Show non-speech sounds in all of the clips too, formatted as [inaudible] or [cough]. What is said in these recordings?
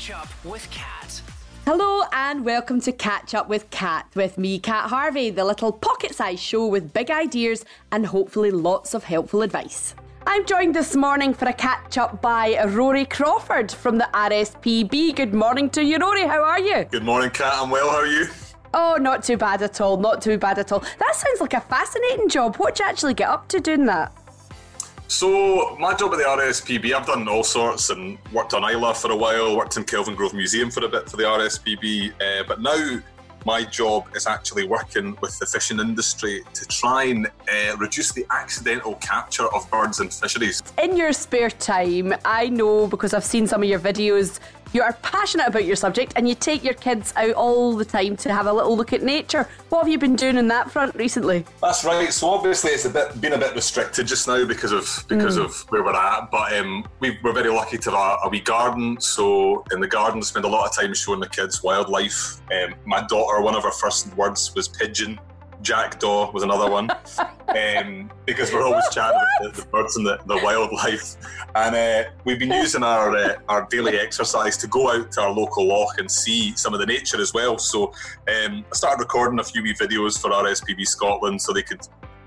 Catch Up with Cat. Hello and welcome to Catch Up with Cat with me, Cat Harvey, the little pocket sized show with big ideas and hopefully lots of helpful advice. I'm joined this morning for a catch up by Rory Crawford from the RSPB. Good morning to you, Rory. How are you? Good morning, Cat. I'm well. How are you? Oh, not too bad at all. Not too bad at all. That sounds like a fascinating job. What do you actually get up to doing that? So, my job at the RSPB, I've done all sorts and worked on Islay for a while, worked in Kelvingrove Museum for a bit for the RSPB, uh, but now my job is actually working with the fishing industry to try and uh, reduce the accidental capture of birds in fisheries. In your spare time, I know because I've seen some of your videos, you are passionate about your subject and you take your kids out all the time to have a little look at nature. What have you been doing in that front recently? That's right. So obviously it's a bit been a bit restricted just now because of because mm. of where we're at. But um, we are very lucky to have a, a, wee garden. So in the garden, spend a lot of time showing the kids wildlife. Um, my daughter, one of her first words was pigeon. Jackdaw was another one. [laughs] um, because we're always chatting about the, the, birds and the, the wildlife. And uh, we've been using our uh, our daily exercise to go out to our local loch and see some of the nature as well. So um, I started recording a few wee videos for RSPB Scotland so they could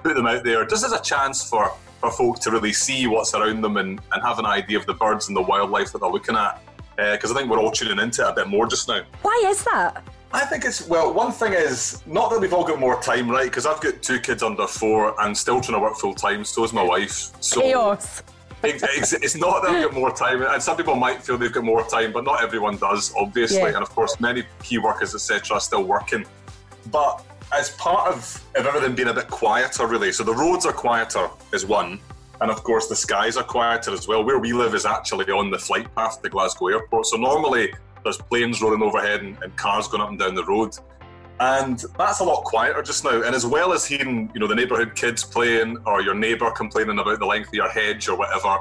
put them out there just as a chance for, for folk to really see what's around them and, and have an idea of the birds and the wildlife that they're looking at. Because uh, I think we're all tuning into it a bit more just now. Why is that? I think it's well. One thing is not that we've all got more time, right? Because I've got two kids under four and still trying to work full time. So is my wife. So chaos. [laughs] It's, it's, not that I've got more time, and some people might feel they've got more time, but not everyone does, obviously. Yeah. And of course, many key workers, etc., are still working. But as part of, of everything being a bit quieter, really, so the roads are quieter is one, and of course the skies are quieter as well. Where we live is actually on the flight path to Glasgow Airport, so normally there's planes rolling overhead and, and, cars going up and down the road. And that's a lot quieter just now. And as well as hearing, you know, the neighbourhood kids playing or your neighbour complaining about the length of your hedge or whatever,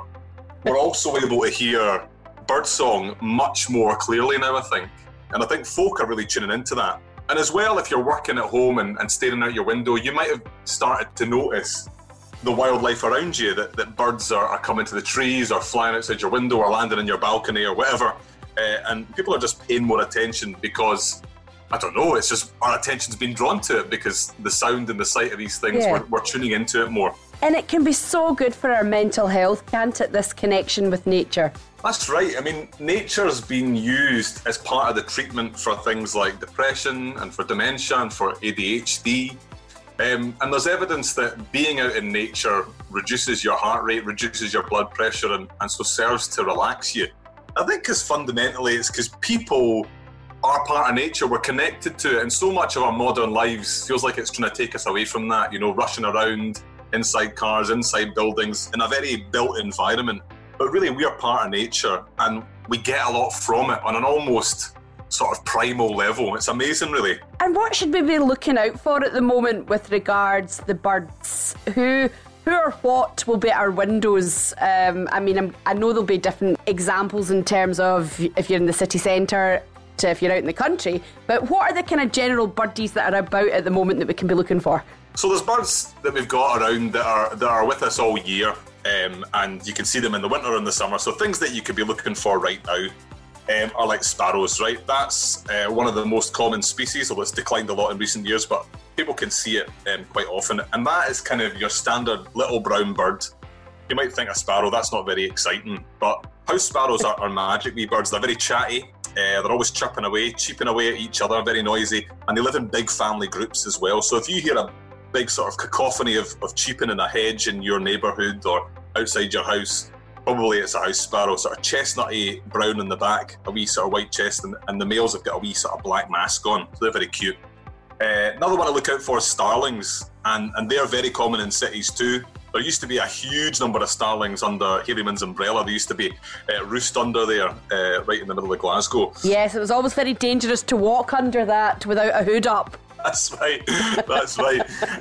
we're also able to hear birdsong much more clearly now, I think. And I think folk are really tuning into that. And as well, if you're working at home and, and staring out your window, you might have started to notice the wildlife around you that, that birds are, are coming to the trees or flying outside your window or landing in your balcony or whatever. Uh, and people are just paying more attention because I don't know. It's just our attention's been drawn to it because the sound and the sight of these things, yeah. we're, we're, tuning into it more. And it can be so good for our mental health, can't it? This connection with nature. That's right. I mean, nature's been used as part of the treatment for things like depression and for dementia and for ADHD. Um, and there's evidence that being out in nature reduces your heart rate, reduces your blood pressure, and, and so serves to relax you. I think because fundamentally it's because people are part of nature, we're connected to it, and so much of our modern lives feels like it's trying to take us away from that, you know, rushing around inside cars, inside buildings, in a very built environment. But really, we are part of nature and we get a lot from it on an almost sort of primal level. It's amazing, really. And what should we be looking out for at the moment with regards the birds? Who who or what will be at our windows? Um, I mean, I'm, i know there'll be different examples in terms of if you're in the city centre to if you're out in the country, but what are the kind of general birdies that are about at the moment that we can be looking for? So there's birds that we've got around that are that are with us all year, um, and you can see them in the winter and the summer. So things that you could be looking for right now um, are like sparrows, right? That's uh, one of the most common species, although it's declined a lot in recent years, but people can see it um, quite often. And that is kind of your standard little brown bird. You might think a sparrow, that's not very exciting, but house sparrows are, are magic wee birds. They're very chatty, uh, they're always chirping away, cheeping away at each other, very noisy, and they live in big family groups as well. So if you hear a big sort of cacophony of, of cheeping in a hedge in your neighbourhood or outside your house, probably it's a house sparrow, sort of chestnutty brown in the back, a wee sort of white chest, and, and the males have got a wee sort of black mask on. So they're very cute. Uh, another one to look out for is starlings, and, and they're very common in cities too. There used to be a huge number of starlings under Hielanman's Umbrella. There used to be uh, roost under there, uh, right in the middle of Glasgow. Yes, it was always very dangerous to walk under that without a hood up. [laughs] That's right. That's right.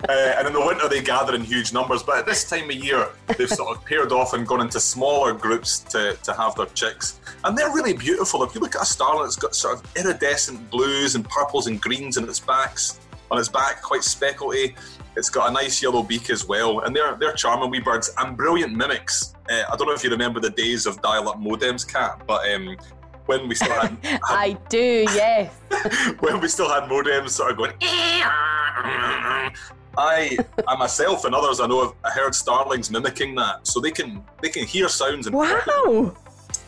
Uh, and in the winter, they gather in huge numbers. But at this time of year, they've sort of paired off and gone into smaller groups to, to have their chicks. And they're really beautiful. If you look at a starling, it's got sort of iridescent blues and purples and greens in its backs. On its back, quite speckledy. It's got a nice yellow beak as well, and they're they're charming wee birds and brilliant mimics. Uh, I don't know if you remember the days of dial-up modems, cat, but um, when we still had, had [laughs] I do, yes. [laughs] when we still had modems sort of going. I, I myself and others I know have heard starlings mimicking that, so they can they can hear sounds and Wow.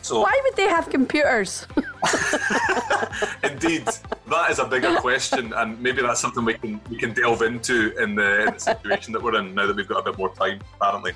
so Why would they have computers? [laughs] indeed that is a bigger question, and maybe that's something we can we can delve into in the, in the situation that we're in now that we've got a bit more time. Apparently,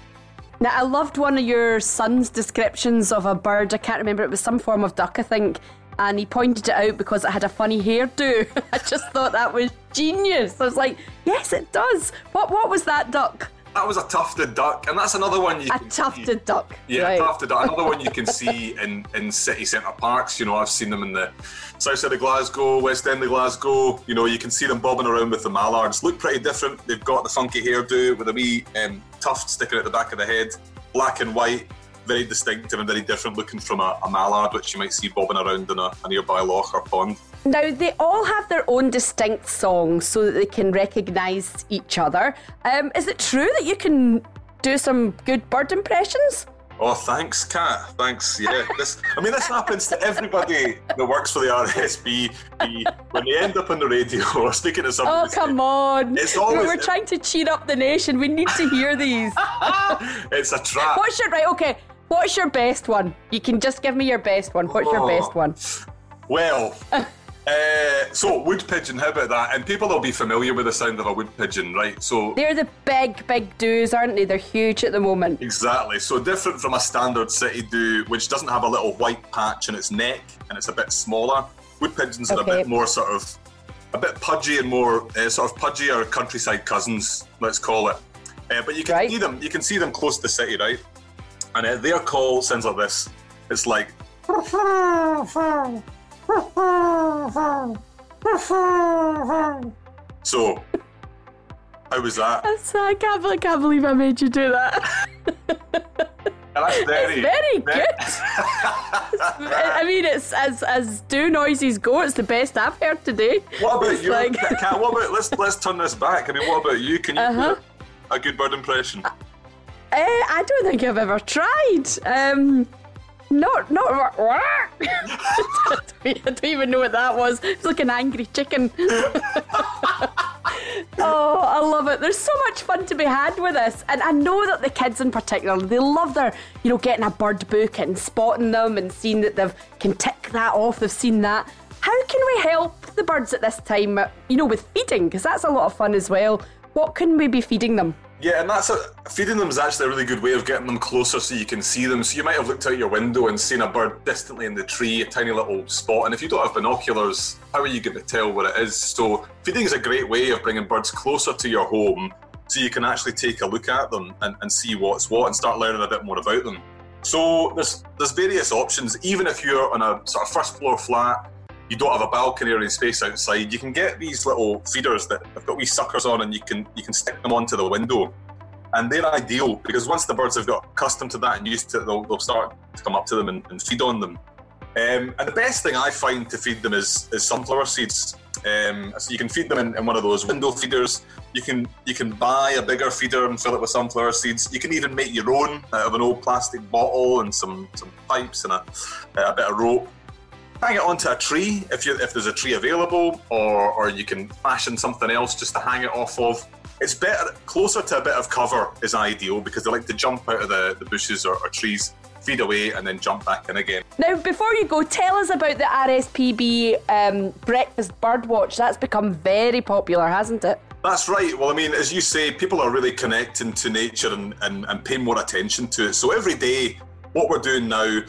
Now, I loved one of your son's descriptions of a bird. I can't remember. It was some form of duck, I think. And he pointed it out because it had a funny hairdo. [laughs] I just thought that was genius. I was like, yes, it does. What What was that duck? that was a tufted duck, and that's another one you A can see- tufted duck. Yeah, right. tufted duck. Another one you can [laughs] see in, in city centre parks. You know, I've seen them in the south side of Glasgow, west end of Glasgow. You know, you can see them bobbing around with the mallards. Look pretty different. They've got the funky hairdo with a wee um, tuft sticking at the back of the head, black and white. Very distinctive and very different looking from a, a mallard, which you might see bobbing around in a, a nearby loch or pond. Now, they all have their own distinct songs so that they can recognise each other. Um, is it true that you can do some good bird impressions? Oh, thanks, Cat. Thanks. Yeah, this. I mean, this happens to everybody that works for the RSB. [laughs] When they end up on the radio [laughs] or speaking to somebody, Oh, come on. It's We're- always- We're trying to cheer up the nation. We need to hear these. [laughs] it's a trap. What's your right? Okay. What's your best one? You can just give me your best one. What's your Oh. best one? Well, uh, so wood pigeon. How about that? And people will be familiar with the sound of a wood pigeon, right? So They're the big, big doos, aren't they? They're huge at the moment. exactly. So different from a standard city do, which doesn't have a little white patch in its neck and it's a bit smaller. Wood pigeons are a bit more sort of a bit pudgy and more uh, sort of pudgier countryside cousins, let's call it. Uh, but you can Right. see them. You can see them close to the city, right? And uh, their call sounds like this. It's like. [laughs] So, how was that? That's, I, can't, I can't believe I made you do that. That's [laughs] very, Very good. I mean, it's as as do noises go. It's the best I've heard today. What about It's you? like- Cat, what about let's let's turn this back. I mean, what about you? Can you Uh-huh. do a good bird impression? Eh, I don't think I've ever tried. Um, not not. [laughs] I don't even know what that was. It's like an angry chicken. [laughs] oh, I love it. There's so much fun to be had with this, and I know that the kids in particular they love their, you know, getting a bird book and spotting them and seeing that they've can tick that off. They've seen that. How can we help the birds at this time? You know, with feeding because that's a lot of fun as well. What can we be feeding them? Yeah, and that's a, feeding them is actually a really good way of getting them closer so you can see them. So you might have looked out your window and seen a bird distantly in the tree, a tiny little spot. And if you don't have binoculars, how are you going to tell what it is? So feeding is a great way of bringing birds closer to your home so you can actually take a look at them and, and see what's what and start learning a bit more about them. So there's there's various options. Even if you're on a sort of first floor flat, you don't have a balcony or any space outside, you can get these little feeders that have got wee suckers on and you can you can stick them onto the window. And they're ideal because once the birds have got accustomed to that and used to it, they'll, they'll start to come up to them and, and feed on them. Um, and the best thing I find to feed them is, is sunflower seeds. Um, so you can feed them in, in one of those window feeders. You can you can buy a bigger feeder and fill it with sunflower seeds. You can even make your own out of an old plastic bottle and some, some pipes and a, a bit of rope hang it onto a tree if you if there's a tree available, or or you can fashion something else just to hang it off of. It's better closer to a bit of cover is ideal because they like to jump out of the, the bushes or, or trees, feed away, and then jump back in again. Now, before you go, tell us about the RSPB um, Breakfast Birdwatch. That's become very popular, hasn't it? That's right. Well, I mean, as you say, people are really connecting to nature and, and, and paying more attention to it. So every day, what we're doing now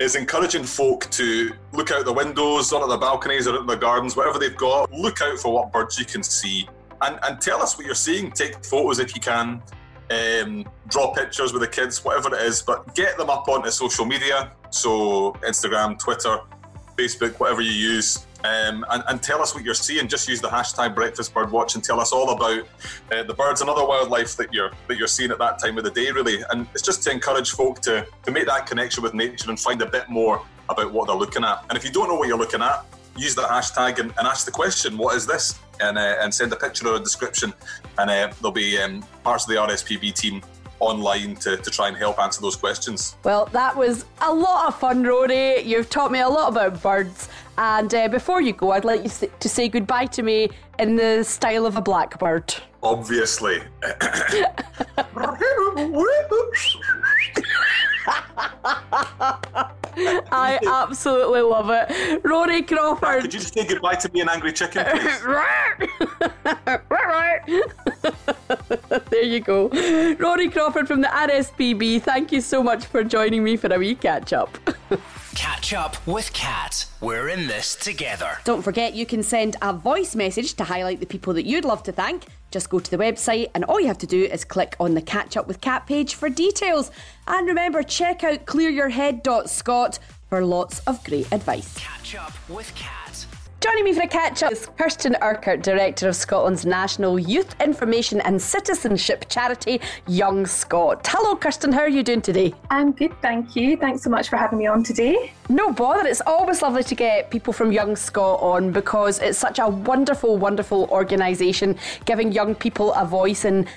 is encouraging folk to look out the windows, or at the balconies, or at the gardens, whatever they've got. Look out for what birds you can see, and and tell us what you're seeing. Take photos if you can. Um, draw pictures with the kids, whatever it is, but get them up onto social media. So Instagram, Twitter, Facebook, whatever you use, um, and, and tell us what you're seeing. Just use the hashtag Breakfast Birdwatch and tell us all about uh, the birds and other wildlife that you're that you're seeing at that time of the day. Really, and it's just to encourage folk to to make that connection with nature and find a bit more about what they're looking at. And if you don't know what you're looking at, use that hashtag and, and ask the question, "What is this?" and uh, and send a picture or a description, and uh, there'll be um, parts of the RSPB team online to, to try and help answer those questions. Well, that was a lot of fun, Rory. You've taught me a lot about birds. And uh, before you go, I'd like you to say goodbye to me in the style of a blackbird. Obviously. [laughs] [laughs] [laughs] I [laughs] absolutely love it. Rory Crawford. Could you just say goodbye to me, an angry chicken, [laughs] please? [laughs] there you go. Rory Crawford from the RSPB, thank you so much for joining me for a wee catch up. Catch up with Cat. We're in this together. Don't forget, you can send a voice message to highlight the people that you'd love to thank. Just go to the website, and all you have to do is click on the Catch Up with Cat page for details. And remember, check out clearyourhead.scot for lots of great advice. Catch up with Cat. Joining me for a catch up is Kirsten Urquhart, Director of Scotland's National Youth Information and Citizenship charity, Young Scot. Hello, Kirsten, how are you doing today? I'm good, thank you. Thanks so much for having me on today. No bother, it's always lovely to get people from Young Scot on because it's such a wonderful, wonderful organisation giving young people a voice and make,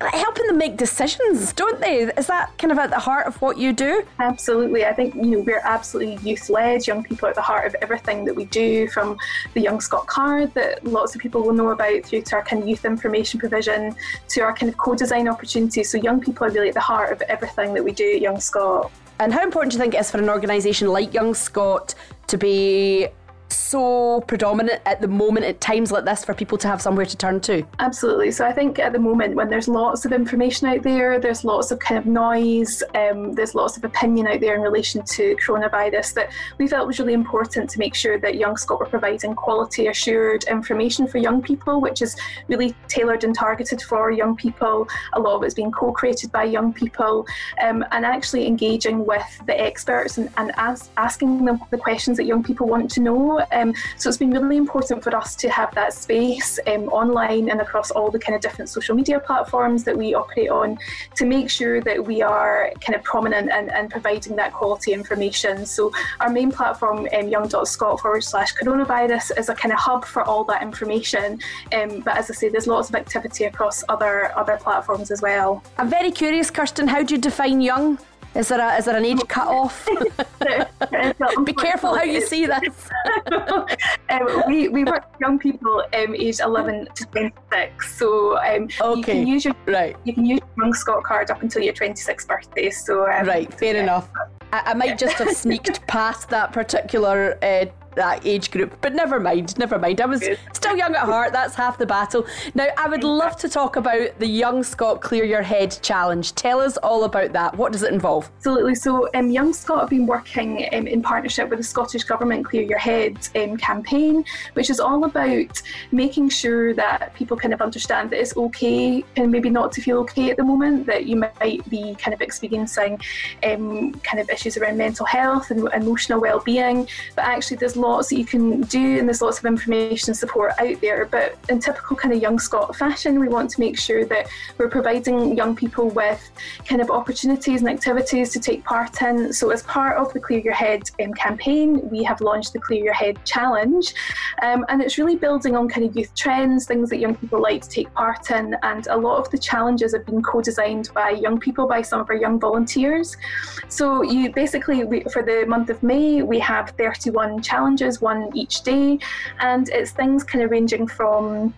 helping them make decisions, don't they? Is that kind of at the heart of what you do? Absolutely. I think you know we're absolutely youth led. Young people are at the heart of everything that we do, from the Young Scot card that lots of people will know about, through to our kind of youth information provision, to our kind of co-design opportunities. So young people are really at the heart of everything that we do at Young Scot. And how important do you think it is for an organisation like Young Scot to be so predominant at the moment at times like this for people to have somewhere to turn to? Absolutely. So I think at the moment when there's lots of information out there, there's lots of kind of noise, um, there's lots of opinion out there in relation to coronavirus that we felt was really important to make sure that Young Scot were providing quality assured information for young people, which is really tailored and targeted for young people. A lot of it's being co-created by young people um, and actually engaging with the experts and, and ask, asking them the questions that young people want to know um, so it's been really important for us to have that space um, online and across all the kind of different social media platforms that we operate on to make sure that we are kind of prominent and, and providing that quality information. So our main platform, um, young.scot forward slash coronavirus, is a kind of hub for all that information. Um, but as I say, there's lots of activity across other other platforms as well. I'm very curious, Kirsten, how do you define young? Is there a is there an age cut off? [laughs] Be careful how you see this. [laughs] um, we, we work with young people um, aged 11 to 26, so um, okay. you can use your right. you can use your Young Scot card up until your 26th birthday. So um, right, fair yeah. enough. I, I, might just have sneaked past that particular uh, that age group. But never mind, never mind. I was still young at heart. That's half the battle. Now, I would love to talk about the Young Scot Clear Your Head Challenge. Tell us all about that. What does it involve? Absolutely. So, um, Young Scot have been working um, in partnership with the Scottish Government Clear Your Head um, campaign, which is all about making sure that people kind of understand that it's okay and maybe not to feel okay at the moment, that you might be kind of experiencing um, kind of issues around mental health and emotional well-being, but actually there's lots that you can do and there's lots of information and support out there. But in typical kind of young Scot fashion, we want to make sure that we're providing young people with kind of opportunities and activities to take part in. So as part of the Clear Your Head um, campaign, we have launched the Clear Your Head Challenge. Um, and it's really building on kind of youth trends, things that young people like to take part in. And a lot of the challenges have been co-designed by young people, by some of our young volunteers. So you basically, we, for the month of May, we have 31 challenges challenges, one each day, and it's things kind of ranging from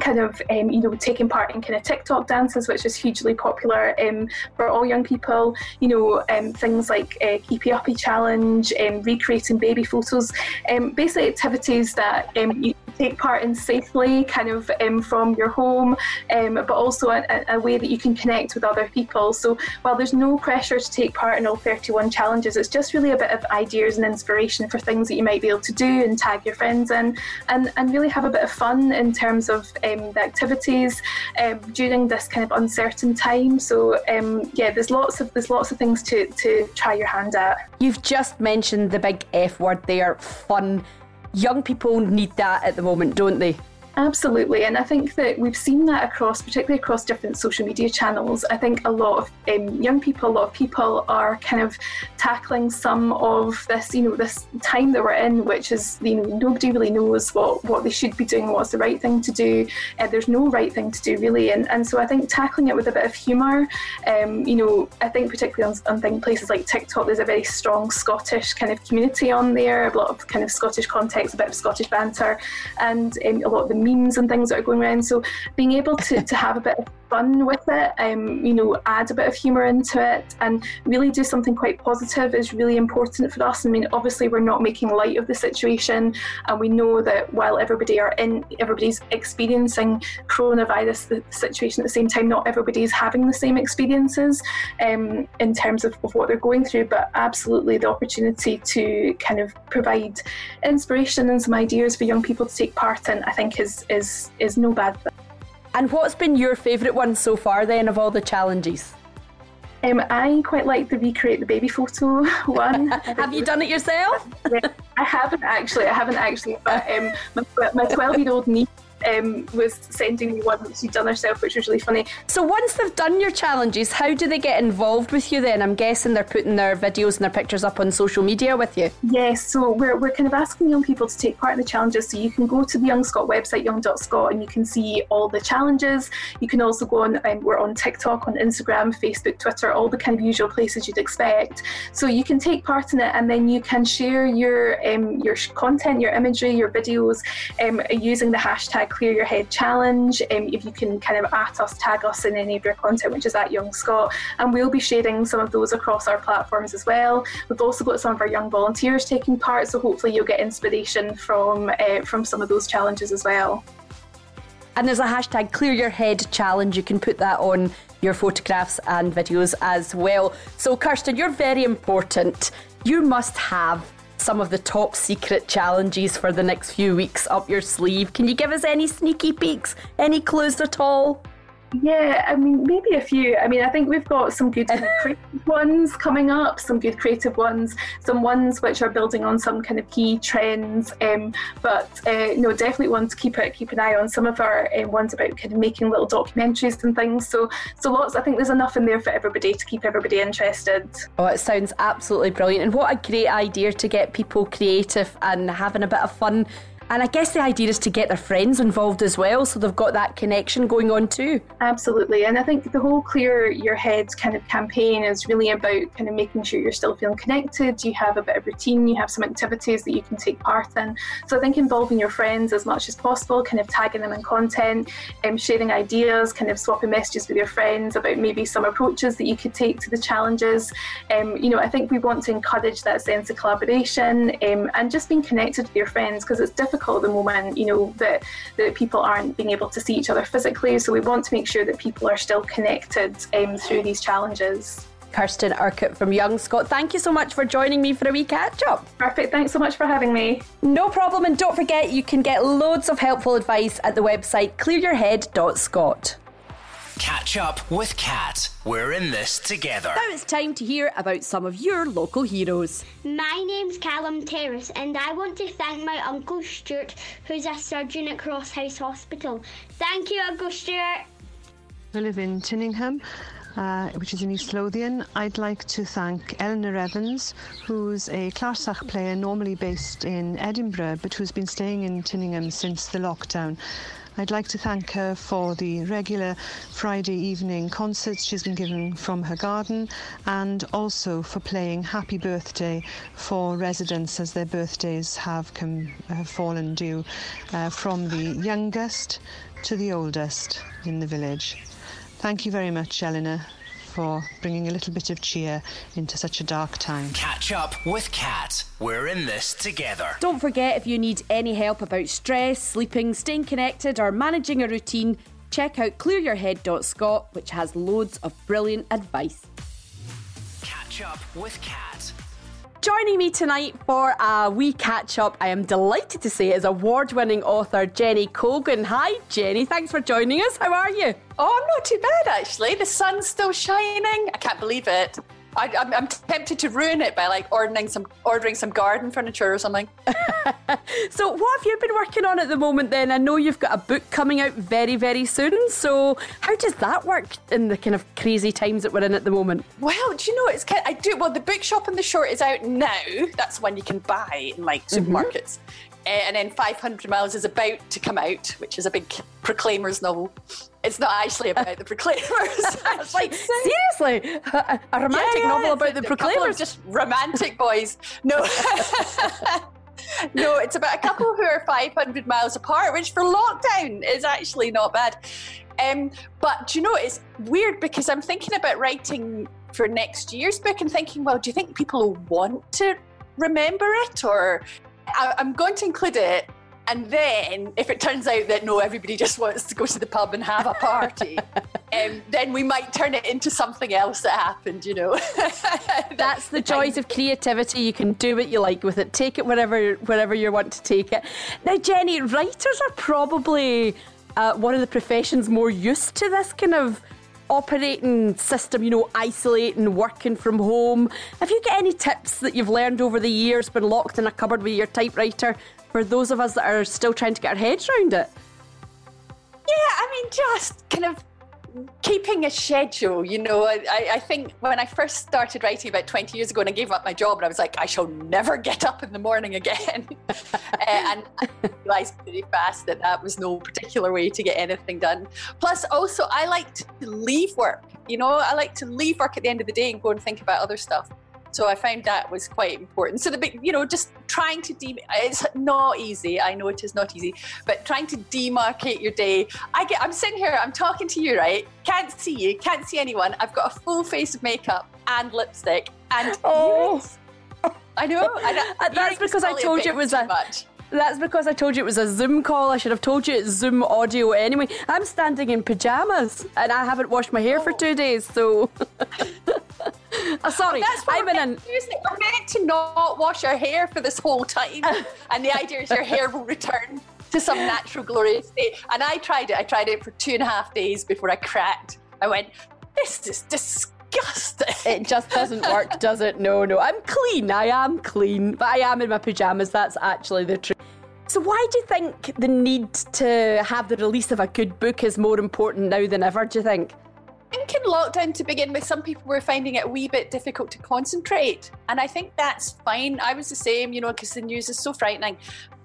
kind of um, you know taking part in kind of TikTok dances, which is hugely popular um, for all young people. You know um, things like uh, Keepy Uppy challenge, um, recreating baby photos, um, basically activities that um, you take part in safely, kind of from your home, but also a, a, way that you can connect with other people. So while there's no pressure to take part in all 31 challenges, it's just really a bit of ideas and inspiration for things that you might be able to do and tag your friends in, and and really have a bit of fun in terms of um, the activities um, during this kind of uncertain time. So um, yeah, there's lots of there's lots of things to to try your hand at. You've just mentioned the big F word there, fun. Young people need that at the moment, don't they? Absolutely, and I think that we've seen that across, particularly across different social media channels. I think a lot of um, young people, a lot of people are kind of tackling some of this, you know, this time that we're in, which is, you know, nobody really knows what, what they should be doing, what's the right thing to do. Uh, there's no right thing to do, really. And, and so I think tackling it with a bit of humour, um, you know, I think particularly on, on places like TikTok, there's a very strong Scottish kind of community on there, a lot of kind of Scottish context, a bit of Scottish banter, and um, a lot of the memes and things that are going around. So being able to, to have a bit of fun with it, um, you know, add a bit of humour into it and really do something quite positive is really important for us. I mean, obviously we're not making light of the situation and we know that while everybody are in everybody's experiencing coronavirus the situation at the same time, not everybody is having the same experiences um, in terms of, of what they're going through, but absolutely the opportunity to kind of provide inspiration and some ideas for young people to take part in, I think is is is no bad thing. And what's been your favourite one so far then of all the challenges? Um, I quite like the recreate the baby photo [laughs] one. [laughs] Have you done it yourself? I haven't actually. I haven't actually. But um, my twelve-year-old niece um, was sending me one that she'd done herself, which was really funny. So once they've done your challenges, how do they get involved with you then? I'm guessing they're putting their videos and their pictures up on social media with you. Yes, so we're, we're kind of asking young people to take part in the challenges. So you can go to the Young Scot website, young.scot, and you can see all the challenges. You can also go on, um, we're on TikTok, on Instagram, Facebook, Twitter, all the kind of usual places you'd expect. So you can take part in it and then you can share your, um, your content, your imagery, your videos um, using the hashtag Clear Your Head Challenge. Um, if you can kind of at us, tag us in any of your content, which is at Young Scot, and we'll be sharing some of those across our platforms as well. We've also got some of our young volunteers taking part, so hopefully you'll get inspiration from uh, from some of those challenges as well. And there's a hashtag Clear Your Head Challenge. You can put that on your photographs and videos as well. So, Kirsten, you're very important. You must have some of the top secret challenges for the next few weeks up your sleeve. Can you give us any sneaky peeks, any clues at all? Yeah, I mean, maybe a few. I mean, I think we've got some good [laughs] creative ones coming up, some good creative ones, some ones which are building on some kind of key trends. Um, but uh, no, definitely want to keep it, keep an eye on some of our um, ones about kind of making little documentaries and things. So, so lots. I think there's enough in there for everybody to keep everybody interested. Oh, it sounds absolutely brilliant, and what a great idea to get people creative and having a bit of fun and I guess the idea is to get their friends involved as well, so they've got that connection going on too. Absolutely. And I think the whole Clear Your Head kind of campaign is really about kind of making sure you're still feeling connected, you have a bit of routine, you have some activities that you can take part in. So I think involving your friends as much as possible, kind of tagging them in content, um, sharing ideas, kind of swapping messages with your friends about maybe some approaches that you could take to the challenges. Um, you know, I think we want to encourage that sense of collaboration um, and just being connected with your friends because it's difficult difficult at the moment, you know, that, that people aren't being able to see each other physically. So we want to make sure that people are still connected um, through these challenges. Kirsten Urquhart from Young Scot, thank you so much for joining me for a wee catch up. Perfect. Thanks so much for having me. No problem. And don't forget, you can get loads of helpful advice at the website clearyourhead.scot. Catch up with Cat. We're in this together. Now it's time to hear about some of your local heroes. My name's Callum Terrace, and I want to thank my Uncle Stuart, who's a surgeon at Crosshouse Hospital. Thank you, Uncle Stuart. I live in Tyninghame. Uh, which is in East Lothian. I'd like to thank Eleanor Evans, who's a Clarsach player normally based in Edinburgh, but who's been staying in Tyninghame since the lockdown. I'd like to thank her for the regular Friday evening concerts she's been giving from her garden and also for playing Happy Birthday for residents as their birthdays have, come, have fallen due uh, from the youngest to the oldest in the village. Thank you very much, Eleanor, for bringing a little bit of cheer into such a dark time. Catch up with Cat. We're in this together. Don't forget if you need any help about stress, sleeping, staying connected, or managing a routine, check out clearyourhead.scot, which has loads of brilliant advice. Catch up with Cat. Joining me tonight for a wee catch up, I am delighted to say, is award winning author Jenny Colgan. Hi, Jenny. Thanks for joining us. How are you? Oh, I'm not too bad actually. The sun's still shining. I can't believe it. I, am I'm tempted to ruin it by like ordering some ordering some garden furniture or something. [laughs] so, what have you been working on at the moment? Then I know you've got a book coming out very very soon. So, how does that work in the kind of crazy times that we're in at the moment? Well, do you know it's kind of, I do well. The Bookshop on the Shore is out now. That's one you can buy in like mm-hmm. supermarkets. Mm-hmm. Uh, and then 500 Miles is about to come out, which is a big Proclaimers novel. It's not actually about the Proclaimers. [laughs] it's like [laughs] seriously, a, a romantic yeah, novel about the Proclaimers. just romantic boys. No. [laughs] no, it's about a couple who are 500 miles apart, which for lockdown is actually not bad. Um, but do you know, it's weird because I'm thinking about writing for next year's book and thinking, well, do you think people want to remember it or I, am going to include it. And then, if it turns out that no, everybody just wants to go to the pub and have a party, [laughs] um, then we might turn it into something else that happened, you know. [laughs] That's the joys of creativity. You can do what you like with it. Take it wherever wherever you want to take it. Now, Jenny, writers are probably uh, one of the professions more used to this kind of operating system, you know, isolating, working from home. Have you got any tips that you've learned over the years, been locked in a cupboard with your typewriter, for those of us that are still trying to get our heads around it? Yeah, I mean, just kind of keeping a schedule, you know, I, I think when I first started writing about 20 years ago and I gave up my job and I was like, I shall never get up in the morning again. [laughs] uh, and I realized pretty fast that that was no particular way to get anything done. Plus, also, I like to leave work. You know, I like to leave work at the end of the day and go and think about other stuff. So I found that was quite important. So the big, you know, just trying to de- it's not easy. I know it is not easy, but trying to demarcate your day. I get, I'm sitting here, I'm talking to you, right? Can't see you, can't see anyone. I've got a full face of makeup and lipstick and oh. earrings. I know. I, [laughs] That's because I told you it was a. Much. That's because I told you it was a Zoom call. I should have told you it's Zoom audio anyway. I'm standing in pajamas and I haven't washed my hair oh. for two days, so. [laughs] oh, sorry, That's what I'm in an. We're meant to not wash our hair for this whole time, [laughs] and the idea is your hair will return to some natural glorious state. And I tried it. I tried it for two and a half days before I cracked. I went, "This is disgusting." It just doesn't work, does it? No, no. I'm clean. I am clean, but I am in my pajamas. That's actually the truth. So, why do you think the need to have the release of a good book is more important now than ever? Do you think? I think in lockdown to begin with, some people were finding it a wee bit difficult to concentrate. And I think that's fine. I was the same, you know, because the news is so frightening.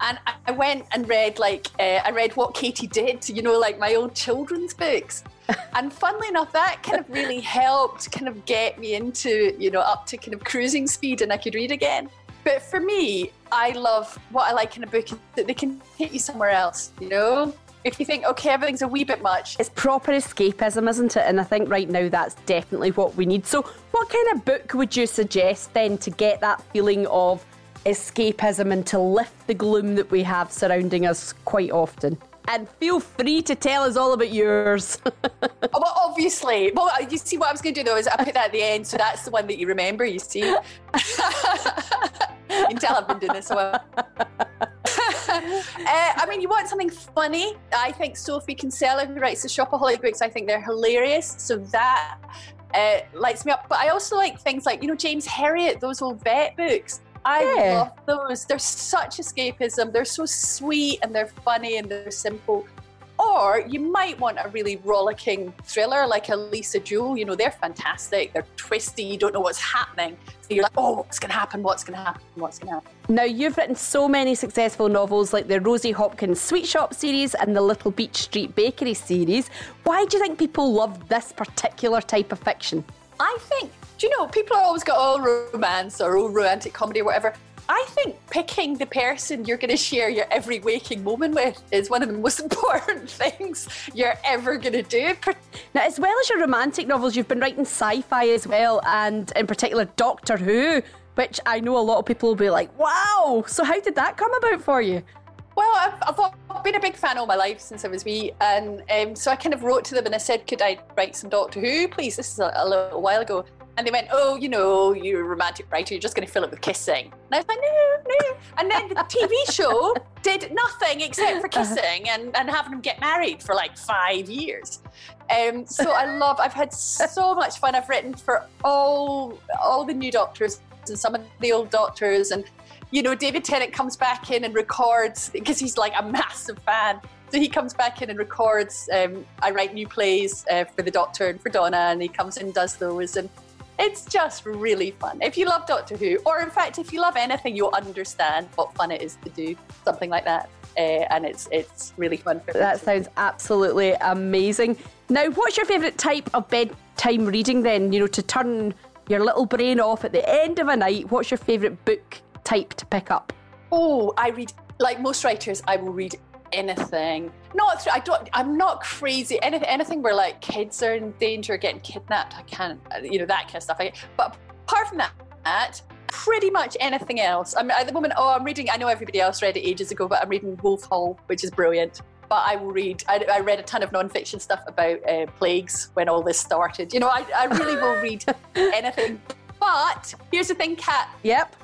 And I went and read, like, uh, I read What Katie Did, you know, like my old children's books. [laughs] and funnily enough, that kind of really helped kind of get me into, you know, up to kind of cruising speed and I could read again. But for me, I love what I like in a book is that they can take you somewhere else, you know? if you think, okay, everything's a wee bit much. It's proper escapism, isn't it? And I think right now that's definitely what we need. So, what kind of book would you suggest then to get that feeling of escapism and to lift the gloom that we have surrounding us quite often? And feel free to tell us all about yours. [laughs] oh, well, obviously. Well, uh, you see, what I was going to do though is I put that at the end, so that's the one that you remember. You see, [laughs] you can tell I've been doing this a [laughs] while. uh, I mean, you want something funny. I think Sophie Kinsella, who writes the Shopaholic books, I think they're hilarious. So that uh, lights me up. But I also like things like, you know, James Herriot, those old vet books. I yeah. love those. They're such escapism. They're so sweet and they're funny and they're simple. Or you might want a really rollicking thriller like a Lisa Jewell. You know, they're fantastic. They're twisty. You don't know what's happening. So you're like, oh, what's going to happen? What's going to happen? What's going to happen? Now, you've written so many successful novels like the Rosie Hopkins Sweet Shop series and the Little Beach Street Bakery series. Why do you think people love this particular type of fiction? I think, do you know, people are always got all romance or all romantic comedy or whatever. I think picking the person you're going to share your every waking moment with is one of the most [laughs] important things you're ever going to do. Now, as well as your romantic novels, you've been writing sci fi as well, and in particular, Doctor Who, which I know a lot of people will be like, wow. So, how did that come about for you? Well, I've, I've, been a big fan all my life since I was wee, and um, so I kind of wrote to them and I said, "Could I write some Doctor Who, please?" This is a, a little while ago, and they went, oh, you know, you're a romantic writer, you're just going to fill it with kissing. And I was like, no, no. And then the TV [laughs] show did nothing except for kissing and, and having them get married for like five years. Um, so I [laughs] love. I've had so much fun. I've written for all all the new doctors and some of the old doctors, and you know, David Tennant comes back in and records because he's like a massive fan. So he comes back in and records. Um, I write new plays uh, for the Doctor and for Donna, and he comes in and does those, and it's just really fun. If you love Doctor Who, or in fact, if you love anything, you'll understand what fun it is to do something like that. Uh, and it's it's really fun. For that sounds absolutely amazing. Now, what's your favourite type of bedtime reading then? You know, to turn your little brain off at the end of a night, what's your favourite book type to pick up? Oh, I read, like most writers, I will read anything. Not, I don't, I'm not crazy. Anything, anything where like kids are in danger, getting kidnapped, I can't, you know, that kind of stuff. I, but apart from that, pretty much anything else. I'm at the moment. Oh, I'm reading. I know everybody else read it ages ago, but I'm reading Wolf Hall, which is brilliant but I will read. I, I read a ton of nonfiction stuff about uh, plagues when all this started. You know, I, I really will read [laughs] anything. But here's the thing, Cat. Yep.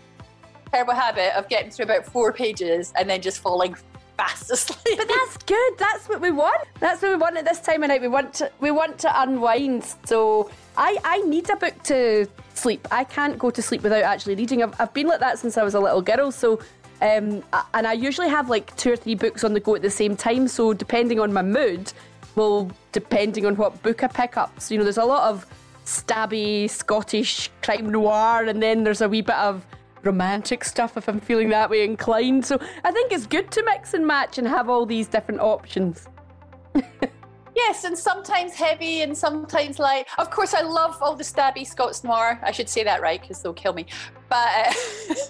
Terrible habit of getting through about four pages and then just falling fast asleep. [laughs] But that's good. That's what we want. That's what we want at this time of night. We want to we want to unwind. So I I need a book to sleep. I can't go to sleep without actually reading. I've, I've been like that since I was a little girl. So um, and I usually have like two or three books on the go at the same time. So depending on my mood, well, depending on what book I pick up. So you know, there's a lot of stabby Scottish crime noir, and then there's a wee bit of romantic stuff if I'm feeling that way inclined. So I think it's good to mix and match and have all these different options. [laughs] yes, and sometimes heavy and sometimes light. Of course, I love all the stabby Scots noir. I should say that right because they'll kill me. But. Uh, [laughs]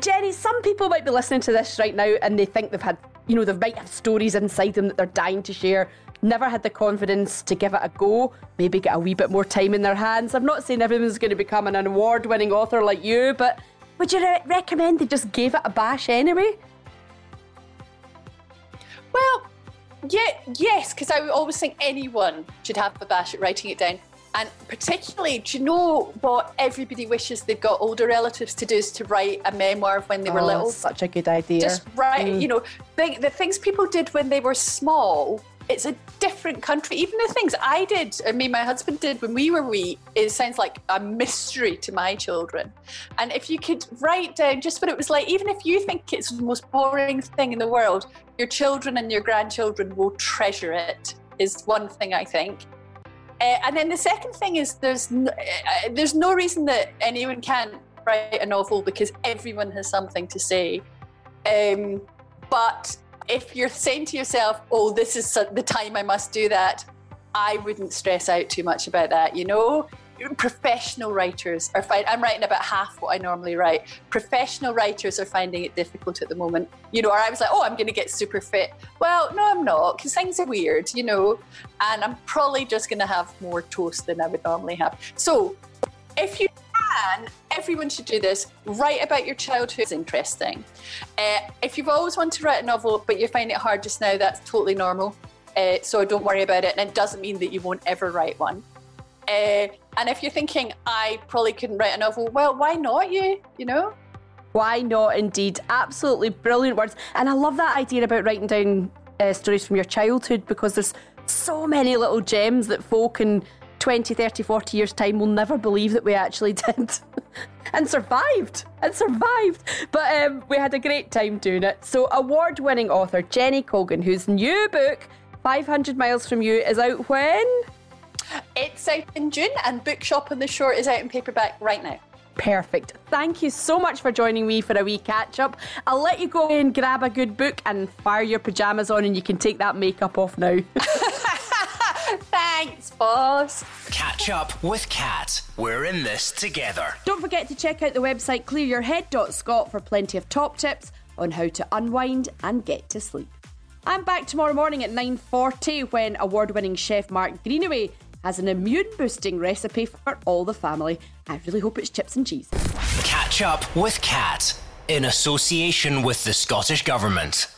Jenny, some people might be listening to this right now and they think they've had, you know, they might have stories inside them that they're dying to share. Never had the confidence to give it a go, maybe get a wee bit more time in their hands. I'm not saying everyone's going to become an award winning author like you, but would you re- recommend they just gave it a bash anyway? Well, yeah, yes, because I always think anyone should have a bash at writing it down. And particularly, do you know what everybody wishes they'd got older relatives to do is to write a memoir of when they were oh, little? Such a good idea. Just write, mm. you know, the, the things people did when they were small. It's a different country. Even the things I did, I mean, my husband did when we were wee, it sounds like a mystery to my children. And if you could write down just what it was like, even if you think it's the most boring thing in the world, your children and your grandchildren will treasure it, is one thing I think. Uh, and then the second thing is there's no, uh, there's no reason that anyone can't write a novel because everyone has something to say. Um, but if you're saying to yourself, "Oh, this is the time I must do that," I wouldn't stress out too much about that. You know, professional writers are fine. I'm writing about half what I normally write. Professional writers are finding it difficult at the moment. You know, or I was like, oh, I'm going to get super fit. Well, no, I'm not because things are weird, you know, and I'm probably just going to have more toast than I would normally have. So, if you can, everyone should do this. Write about your childhood. It's interesting. Uh, if you've always wanted to write a novel but you find it hard just now, that's totally normal. Uh, so don't worry about it. And it doesn't mean that you won't ever write one. Uh, and if you're thinking, I probably couldn't write a novel, well, why not you? You know? Why not, indeed? Absolutely brilliant words. And I love that idea about writing down uh, stories from your childhood because there's so many little gems that folk in 20, 30, 40 years' time will never believe that we actually [laughs] did. and survived. And survived. But um, we had a great time doing it. So, award winning author Jenny Colgan, whose new book, 500 Miles from You, is out when? It's out in June, and Bookshop on the Shore is out in paperback right now. Perfect. Thank you so much for joining me for a wee catch up. I'll let you go and grab a good book and fire your pajamas on, and you can take that makeup off now. [laughs] [laughs] Thanks, boss. Catch up with Cat. We're in this together. Don't forget to check out the website clearyourhead.scot for plenty of top tips on how to unwind and get to sleep. I'm back tomorrow morning at 9:40 when award-winning chef Mark Greenaway has an immune boosting recipe for all the family. I really hope it's chips and cheese. Catch up with Cat in association with the Scottish Government.